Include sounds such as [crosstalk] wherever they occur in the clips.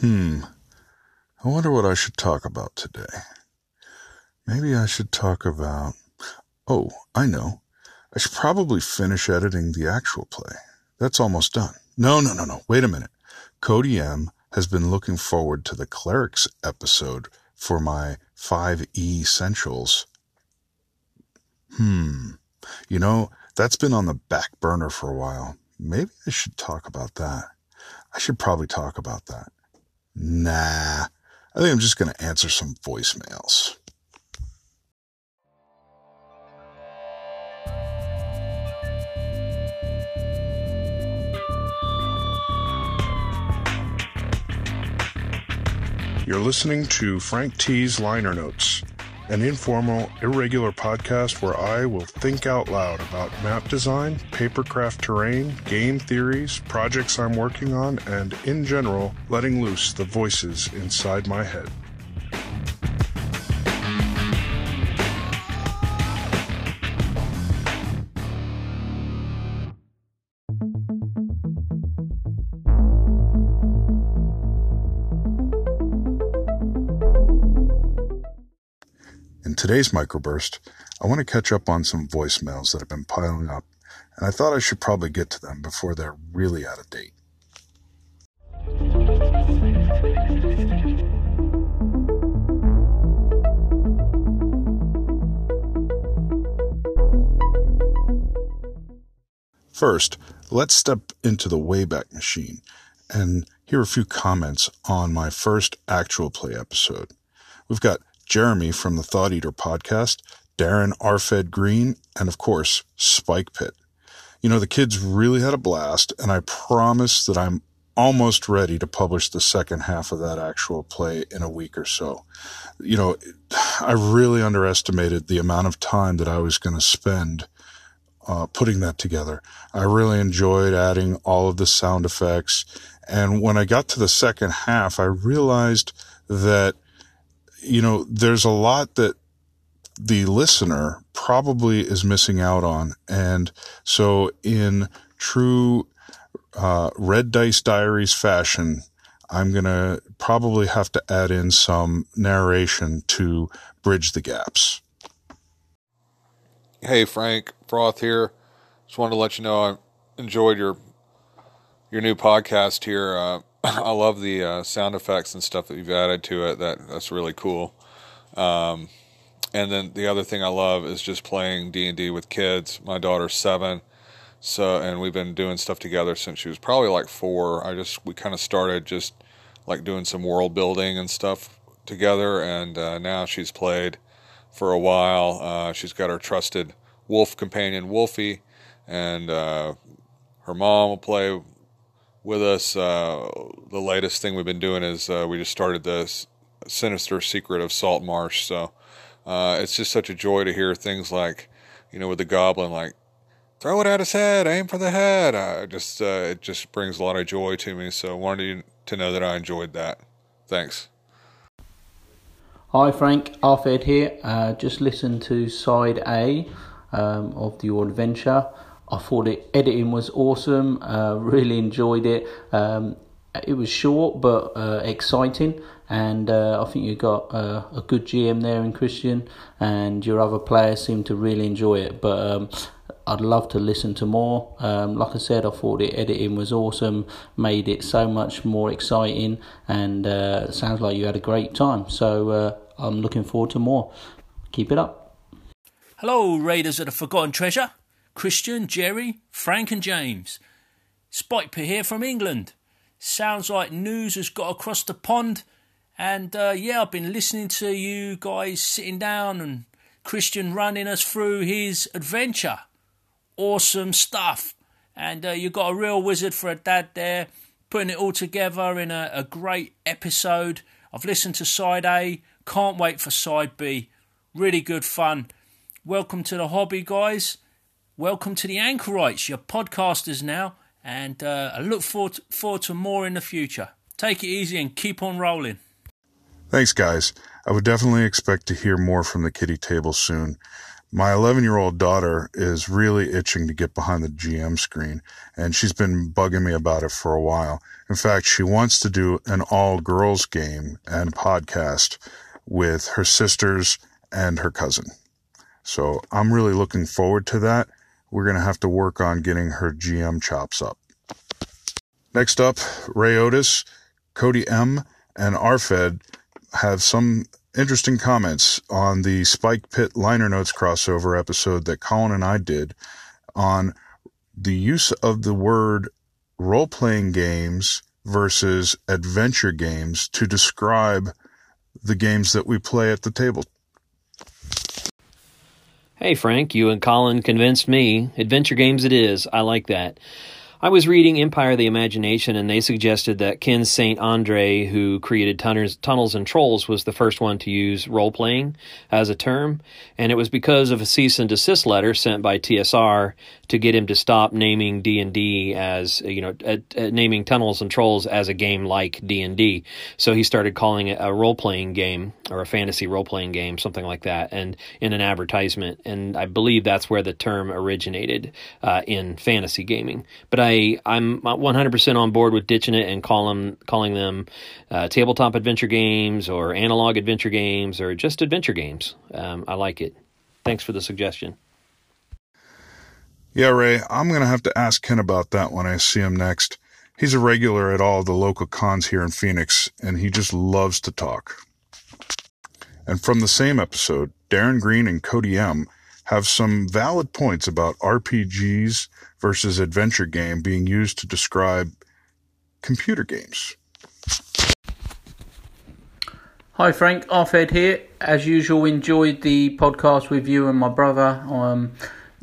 Hmm. I wonder what I should talk about today. Maybe I should talk about. Oh, I know. I should probably finish editing the actual play. That's almost done. No, no, no, no. Wait a minute. Cody M has been looking forward to the clerics episode for my 5e essentials. Hmm. You know, that's been on the back burner for a while. Maybe I should talk about that. I should probably talk about that. Nah. I think I'm just going to answer some voicemails. You're listening to Frank T's Liner Notes, an informal, irregular podcast where I will think out loud about map design, papercraft terrain, game theories, projects I'm working on, and in general, letting loose the voices inside my head. Today's microburst, I want to catch up on some voicemails that have been piling up, and I thought I should probably get to them before they're really out of date. First, let's step into the Wayback Machine and hear a few comments on my first actual play episode. We've got Jeremy from the Thought Eater podcast, Darren Arfed Green, and of course, Spike Pit. You know, the kids really had a blast, and I promise that I'm almost ready to publish the second half of that actual play in a week or so. You know, I really underestimated the amount of time that I was going to spend uh, putting that together. I really enjoyed adding all of the sound effects. And when I got to the second half, I realized that, you know, there's a lot that the listener probably is missing out on. And so in true, uh, Red Dice Diaries fashion, I'm going to probably have to add in some narration to bridge the gaps. Hey Frank, Froth here. Just wanted to let you know I enjoyed your your new podcast here. Uh, [laughs] I love the uh, sound effects and stuff that you've added to it. That that's really cool. Um, and then the other thing I love is just playing D and D with kids. My daughter's seven, so and we've been doing stuff together since she was probably like four. I just we kind of started just like doing some world building and stuff together, and uh, now she's played for a while. Uh, she's got her trusted wolf companion Wolfie, and uh, her mom will play with us. Uh, the latest thing we've been doing is uh, we just started the Sinister Secret of Salt Marsh. So uh, it's just such a joy to hear things like, you know, with the goblin, like throw it at his head, aim for the head. I just it just brings a lot of joy to me. So I wanted you to know that I enjoyed that. Thanks. Hi Frank, Arfed here. Uh, just listened to side A um, of your adventure. I thought the editing was awesome. Uh, really enjoyed it. Um, it was short but uh, exciting, and uh, I think you got uh, a good GM there in Christian, and your other players seem to really enjoy it. But um, I'd love to listen to more. Um, like I said, I thought the editing was awesome, made it so much more exciting, and uh, sounds like you had a great time. So uh, I'm looking forward to more. Keep it up. Hello, Raiders of the Forgotten Treasure. Christian, Jerry, Frank, and James. Spike here from England. Sounds like news has got across the pond, and uh, yeah, I've been listening to you guys sitting down and Christian running us through his adventure awesome stuff. And uh, you've got a real wizard for a dad there, putting it all together in a, a great episode. I've listened to side A, can't wait for side B. Really good fun. Welcome to the hobby, guys. Welcome to the Anchorites, your podcasters now, and uh, I look forward to, forward to more in the future. Take it easy and keep on rolling. Thanks, guys. I would definitely expect to hear more from the kitty table soon. My 11 year old daughter is really itching to get behind the GM screen, and she's been bugging me about it for a while. In fact, she wants to do an all girls game and podcast with her sisters and her cousin. So I'm really looking forward to that. We're going to have to work on getting her GM chops up. Next up, Ray Otis, Cody M, and Arfed have some interesting comments on the Spike Pit liner notes crossover episode that Colin and I did on the use of the word role playing games versus adventure games to describe the games that we play at the table. Hey, Frank, you and Colin convinced me. Adventure games it is. I like that. I was reading Empire of the Imagination, and they suggested that Ken St. Andre, who created Tunnels, Tunnels and Trolls, was the first one to use role playing as a term. And it was because of a cease and desist letter sent by TSR to get him to stop naming D&D as, you know, uh, uh, naming Tunnels and Trolls as a game like D&D. So he started calling it a role playing game or a fantasy role playing game, something like that, and in an advertisement. And I believe that's where the term originated uh, in fantasy gaming. But I I I'm 100% on board with ditching it and call them, calling them uh, tabletop adventure games or analog adventure games or just adventure games. Um, I like it. Thanks for the suggestion. Yeah, Ray, I'm going to have to ask Ken about that when I see him next. He's a regular at all the local cons here in Phoenix, and he just loves to talk. And from the same episode, Darren Green and Cody M have some valid points about RPGs versus adventure game being used to describe computer games. Hi Frank, Arfed here. As usual, enjoyed the podcast with you and my brother um,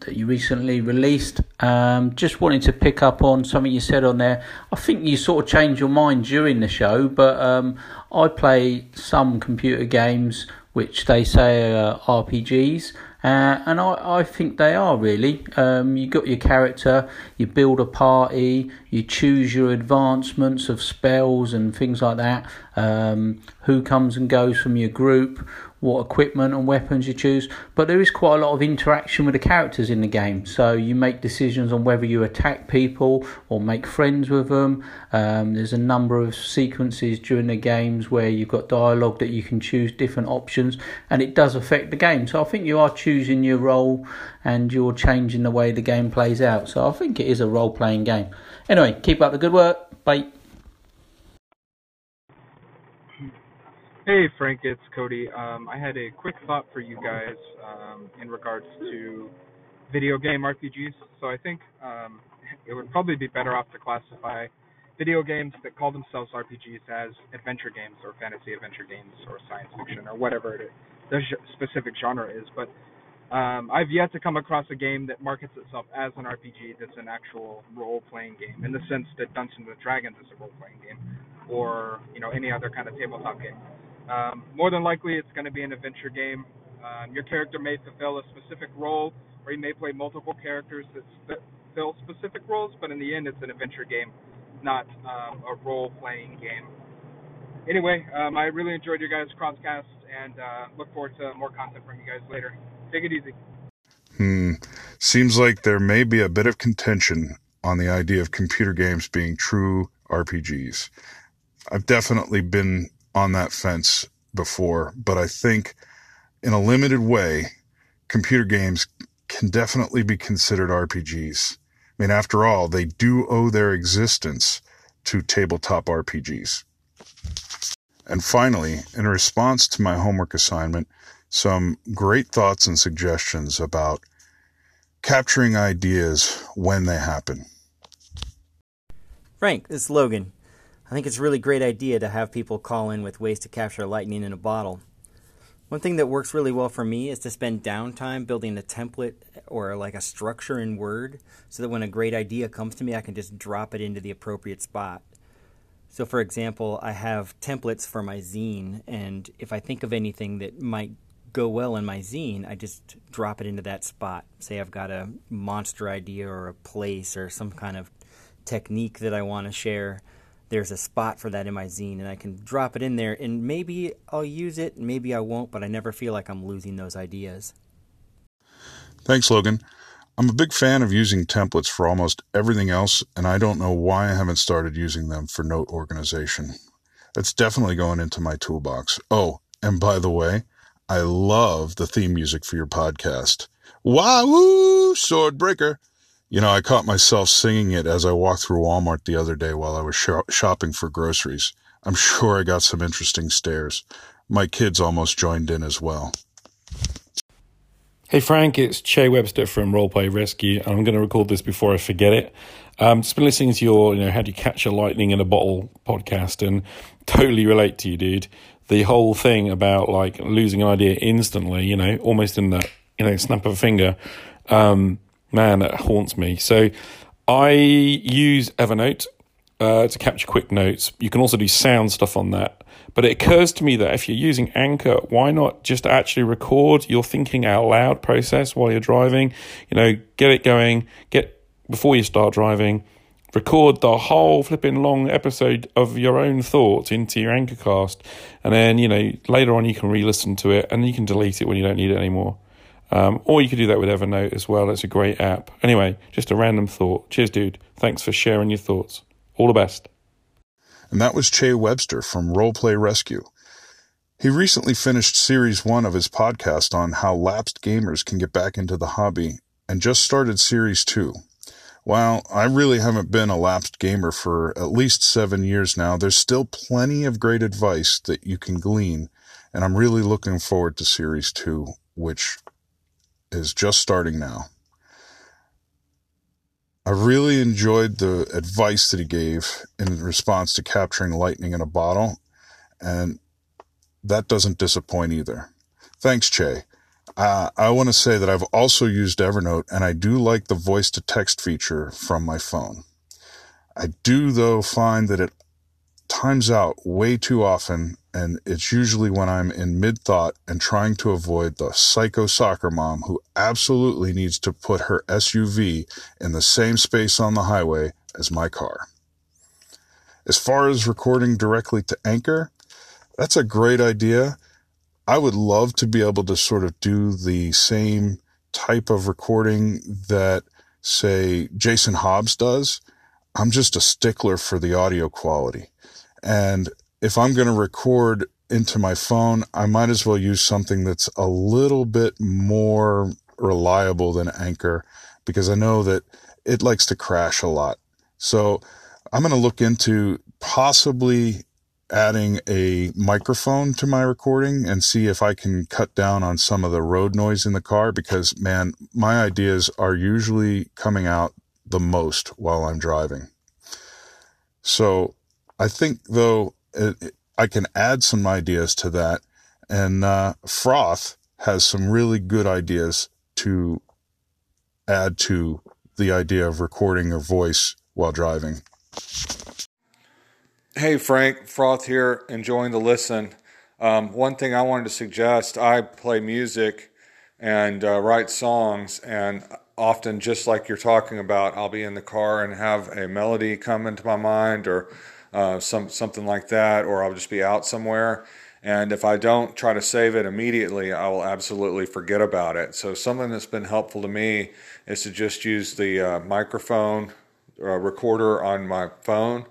that you recently released. Um, just wanted to pick up on something you said on there. I think you sort of changed your mind during the show, but um, I play some computer games which they say are RPGs. Uh, and I, I think they are really. Um, you got your character, you build a party, you choose your advancements of spells and things like that. Um, who comes and goes from your group, what equipment and weapons you choose. But there is quite a lot of interaction with the characters in the game. So you make decisions on whether you attack people or make friends with them. Um, there's a number of sequences during the games where you've got dialogue that you can choose different options, and it does affect the game. So I think you are choosing your role and you're changing the way the game plays out. So I think it is a role playing game. Anyway, keep up the good work. Bye. Hey Frank, it's Cody. Um, I had a quick thought for you guys um, in regards to video game RPGs. So I think um, it would probably be better off to classify video games that call themselves RPGs as adventure games or fantasy adventure games or science fiction or whatever it is, the specific genre is. But um, I've yet to come across a game that markets itself as an RPG that's an actual role-playing game in the sense that Dungeons and Dragons is a role-playing game or you know any other kind of tabletop game. Um, more than likely, it's going to be an adventure game. Um, your character may fulfill a specific role, or you may play multiple characters that fill specific roles, but in the end, it's an adventure game, not um, a role playing game. Anyway, um, I really enjoyed your guys' crosscast and uh, look forward to more content from you guys later. Take it easy. Hmm. Seems like there may be a bit of contention on the idea of computer games being true RPGs. I've definitely been on that fence before, but I think in a limited way, computer games can definitely be considered RPGs. I mean, after all, they do owe their existence to tabletop RPGs. And finally, in response to my homework assignment, some great thoughts and suggestions about capturing ideas when they happen. Frank, is Logan. I think it's a really great idea to have people call in with ways to capture lightning in a bottle. One thing that works really well for me is to spend downtime building a template or like a structure in Word so that when a great idea comes to me, I can just drop it into the appropriate spot. So, for example, I have templates for my zine, and if I think of anything that might go well in my zine, I just drop it into that spot. Say I've got a monster idea or a place or some kind of technique that I want to share there's a spot for that in my zine and I can drop it in there and maybe I'll use it, maybe I won't, but I never feel like I'm losing those ideas. Thanks, Logan. I'm a big fan of using templates for almost everything else, and I don't know why I haven't started using them for note organization. That's definitely going into my toolbox. Oh, and by the way, I love the theme music for your podcast. Wahoo! Swordbreaker. You know, I caught myself singing it as I walked through Walmart the other day while I was sh- shopping for groceries. I'm [laughs] sure I got some interesting stares. My kids almost joined in as well. Hey Frank, it's Che Webster from Roleplay Rescue. And I'm going to record this before I forget it. Um, just been listening to your, you know, how do you catch a lightning in a bottle podcast, and totally relate to you, dude. The whole thing about like losing an idea instantly, you know, almost in the you know snap of a finger. Um, man, that haunts me. So I use Evernote uh, to capture quick notes. You can also do sound stuff on that. But it occurs to me that if you're using Anchor, why not just actually record your thinking out loud process while you're driving? You know, get it going, get before you start driving, record the whole flipping long episode of your own thoughts into your Anchor cast, and then you know later on you can re-listen to it and you can delete it when you don't need it anymore. Um, or you could do that with Evernote as well. It's a great app. Anyway, just a random thought. Cheers, dude. Thanks for sharing your thoughts. All the best. And that was Che Webster from Roleplay Rescue. He recently finished series one of his podcast on how lapsed gamers can get back into the hobby and just started series two. While I really haven't been a lapsed gamer for at least seven years now, there's still plenty of great advice that you can glean, and I'm really looking forward to series two, which is just starting now. I really enjoyed the advice that he gave in response to capturing lightning in a bottle, and that doesn't disappoint either. Thanks, Che. Uh, I want to say that I've also used Evernote, and I do like the voice to text feature from my phone. I do, though, find that it times out way too often, and it's usually when I'm in mid thought and trying to avoid the psycho soccer mom who absolutely needs to put her SUV in the same space on the highway as my car. As far as recording directly to Anchor, that's a great idea. I would love to be able to sort of do the same type of recording that, say, Jason Hobbs does. I'm just a stickler for the audio quality. And if I'm going to record into my phone, I might as well use something that's a little bit more reliable than Anchor because I know that it likes to crash a lot. So I'm going to look into possibly adding a microphone to my recording and see if I can cut down on some of the road noise in the car because man, my ideas are usually coming out the most while I'm driving. So I think though it, I can add some ideas to that, and uh, Froth has some really good ideas to add to the idea of recording your voice while driving. Hey Frank, Froth here, enjoying the listen. Um, one thing I wanted to suggest: I play music and uh, write songs, and often, just like you're talking about, I'll be in the car and have a melody come into my mind or uh, some something like that, or I'll just be out somewhere. And if I don't try to save it immediately, I will absolutely forget about it. So something that's been helpful to me is to just use the uh, microphone uh, recorder on my phone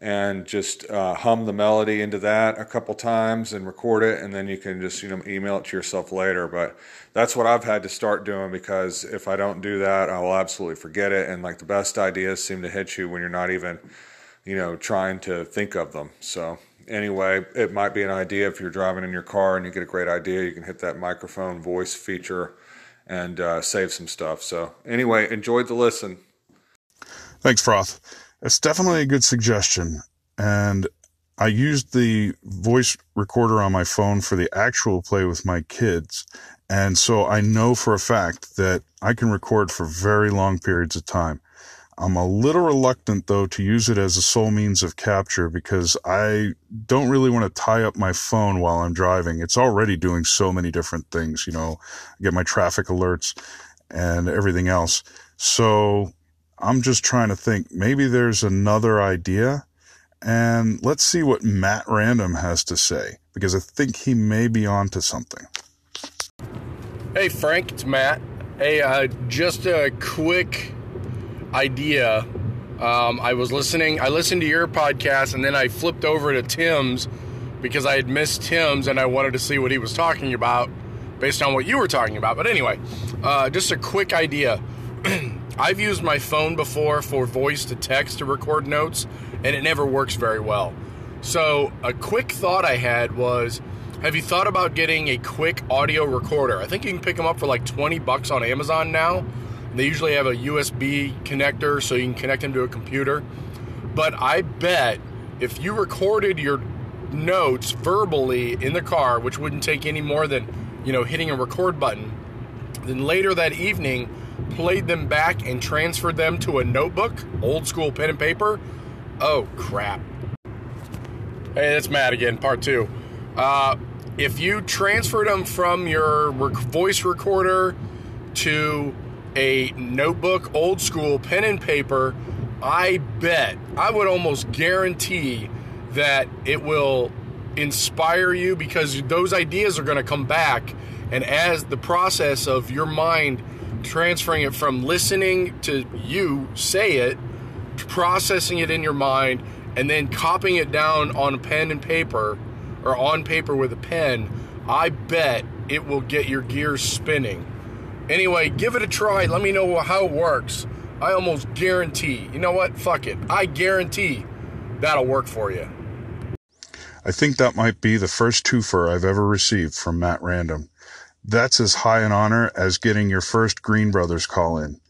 and just uh, hum the melody into that a couple times and record it and then you can just you know email it to yourself later but that's what i've had to start doing because if i don't do that i will absolutely forget it and like the best ideas seem to hit you when you're not even you know, trying to think of them. So, anyway, it might be an idea if you're driving in your car and you get a great idea, you can hit that microphone voice feature and uh, save some stuff. So, anyway, enjoyed the listen. Thanks, Froth. It's definitely a good suggestion. And I used the voice recorder on my phone for the actual play with my kids. And so I know for a fact that I can record for very long periods of time. I'm a little reluctant though to use it as a sole means of capture because I don't really want to tie up my phone while I'm driving. It's already doing so many different things, you know, I get my traffic alerts and everything else. So I'm just trying to think maybe there's another idea and let's see what Matt Random has to say because I think he may be onto something. Hey Frank, it's Matt. Hey, uh, just a quick idea. Um, I was listening, I listened to your podcast and then I flipped over to Tim's because I had missed Tim's and I wanted to see what he was talking about based on what you were talking about. But anyway, uh, just a quick idea. [clears throat] I've used my phone before for voice to text to record notes and it never works very well. So, a quick thought I had was have you thought about getting a quick audio recorder? I think you can pick them up for like 20 bucks on Amazon now. They usually have a USB connector so you can connect them to a computer. But I bet if you recorded your notes verbally in the car, which wouldn't take any more than, you know, hitting a record button, then later that evening played them back and transferred them to a notebook, old school pen and paper. Oh crap. Hey, it's Matt again, part two. Uh, if you transferred them from your voice recorder to a notebook, old school pen and paper, I bet, I would almost guarantee that it will inspire you because those ideas are going to come back. And as the process of your mind transferring it from listening to you say it, processing it in your mind, and then copying it down on a pen and paper or on paper with a pen, I bet it will get your gears spinning. Anyway, give it a try. Let me know how it works. I almost guarantee, you know what? Fuck it. I guarantee that'll work for you. I think that might be the first twofer I've ever received from Matt Random. That's as high an honor as getting your first Green Brothers call in.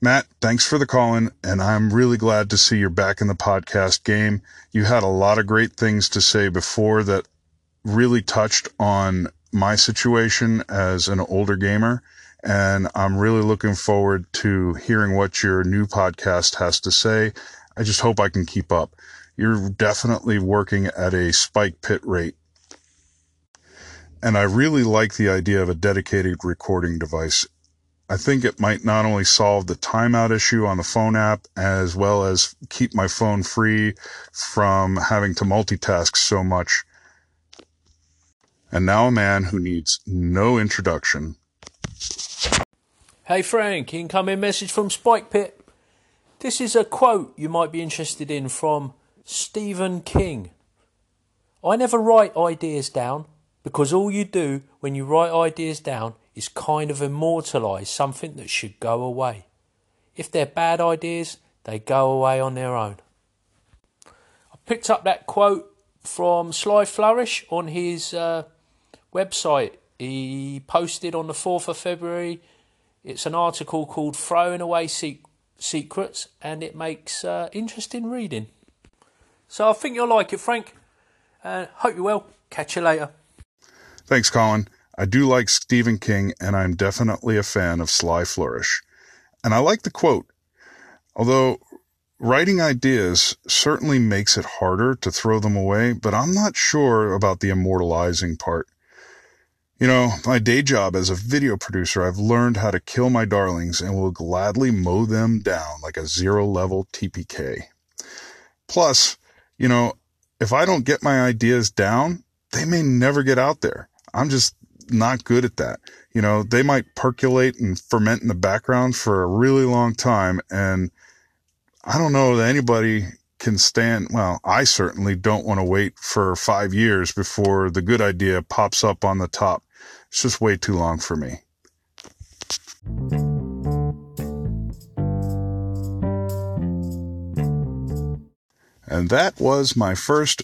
Matt, thanks for the call in, and I'm really glad to see you're back in the podcast game. You had a lot of great things to say before that really touched on my situation as an older gamer, and I'm really looking forward to hearing what your new podcast has to say. I just hope I can keep up. You're definitely working at a spike pit rate. And I really like the idea of a dedicated recording device. I think it might not only solve the timeout issue on the phone app as well as keep my phone free from having to multitask so much. And now a man who needs no introduction. Hey Frank, incoming message from Spike Pit. This is a quote you might be interested in from Stephen King. I never write ideas down because all you do when you write ideas down is kind of immortalise something that should go away. If they're bad ideas, they go away on their own. I picked up that quote from Sly Flourish on his uh, website. He posted on the 4th of February. It's an article called Throwing Away Se- Secrets, and it makes uh, interesting reading. So I think you'll like it, Frank. Uh, hope you will. Catch you later. Thanks, Colin. I do like Stephen King, and I'm definitely a fan of Sly Flourish. And I like the quote. Although writing ideas certainly makes it harder to throw them away, but I'm not sure about the immortalizing part. You know, my day job as a video producer, I've learned how to kill my darlings and will gladly mow them down like a zero level TPK. Plus, you know, if I don't get my ideas down, they may never get out there. I'm just not good at that. You know, they might percolate and ferment in the background for a really long time. And I don't know that anybody can stand. Well, I certainly don't want to wait for five years before the good idea pops up on the top. It's just way too long for me. And that was my first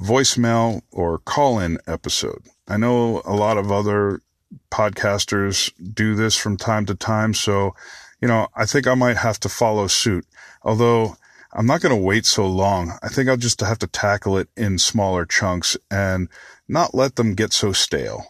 voicemail or call in episode. I know a lot of other podcasters do this from time to time. So, you know, I think I might have to follow suit. Although I'm not going to wait so long. I think I'll just have to tackle it in smaller chunks and not let them get so stale.